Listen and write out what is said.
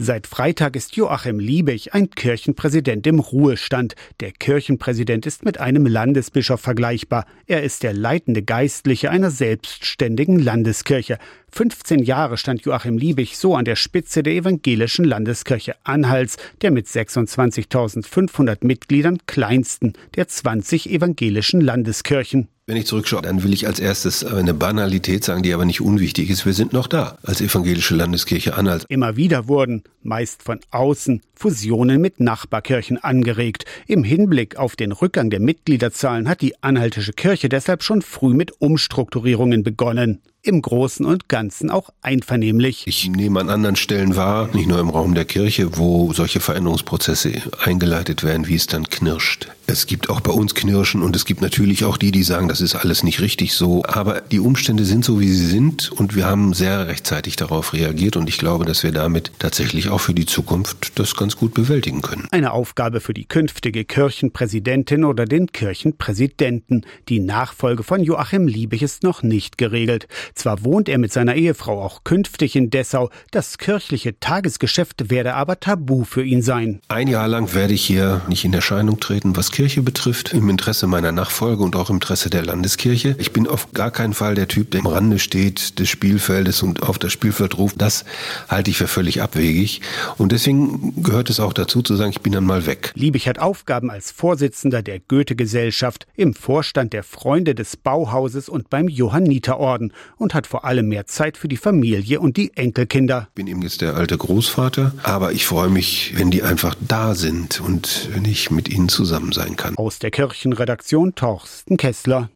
Seit Freitag ist Joachim Liebig ein Kirchenpräsident im Ruhestand. Der Kirchenpräsident ist mit einem Landesbischof vergleichbar. Er ist der leitende Geistliche einer selbstständigen Landeskirche. 15 Jahre stand Joachim Liebig so an der Spitze der evangelischen Landeskirche Anhalts, der mit 26.500 Mitgliedern kleinsten der 20 evangelischen Landeskirchen. Wenn ich zurückschaue, dann will ich als erstes eine Banalität sagen, die aber nicht unwichtig ist. Wir sind noch da als evangelische Landeskirche Anhalt. Immer wieder wurden, meist von außen, Fusionen mit Nachbarkirchen angeregt. Im Hinblick auf den Rückgang der Mitgliederzahlen hat die Anhaltische Kirche deshalb schon früh mit Umstrukturierungen begonnen im Großen und Ganzen auch einvernehmlich. Ich nehme an anderen Stellen wahr, nicht nur im Raum der Kirche, wo solche Veränderungsprozesse eingeleitet werden, wie es dann knirscht. Es gibt auch bei uns Knirschen und es gibt natürlich auch die, die sagen, das ist alles nicht richtig so. Aber die Umstände sind so, wie sie sind und wir haben sehr rechtzeitig darauf reagiert und ich glaube, dass wir damit tatsächlich auch für die Zukunft das ganz gut bewältigen können. Eine Aufgabe für die künftige Kirchenpräsidentin oder den Kirchenpräsidenten. Die Nachfolge von Joachim Liebig ist noch nicht geregelt. Zwar wohnt er mit seiner Ehefrau auch künftig in Dessau, das kirchliche Tagesgeschäft werde aber tabu für ihn sein. Ein Jahr lang werde ich hier nicht in Erscheinung treten, was Kirche betrifft, im Interesse meiner Nachfolge und auch im Interesse der Landeskirche. Ich bin auf gar keinen Fall der Typ, der am Rande steht des Spielfeldes und auf das Spielfeld ruft. Das halte ich für völlig abwegig. Und deswegen gehört es auch dazu zu sagen, ich bin dann mal weg. Liebig hat Aufgaben als Vorsitzender der Goethe-Gesellschaft, im Vorstand der Freunde des Bauhauses und beim Johanniterorden und hat vor allem mehr Zeit für die Familie und die Enkelkinder. Ich bin eben jetzt der alte Großvater, aber ich freue mich, wenn die einfach da sind und wenn ich mit ihnen zusammen sein kann. Aus der Kirchenredaktion Torsten Kessler.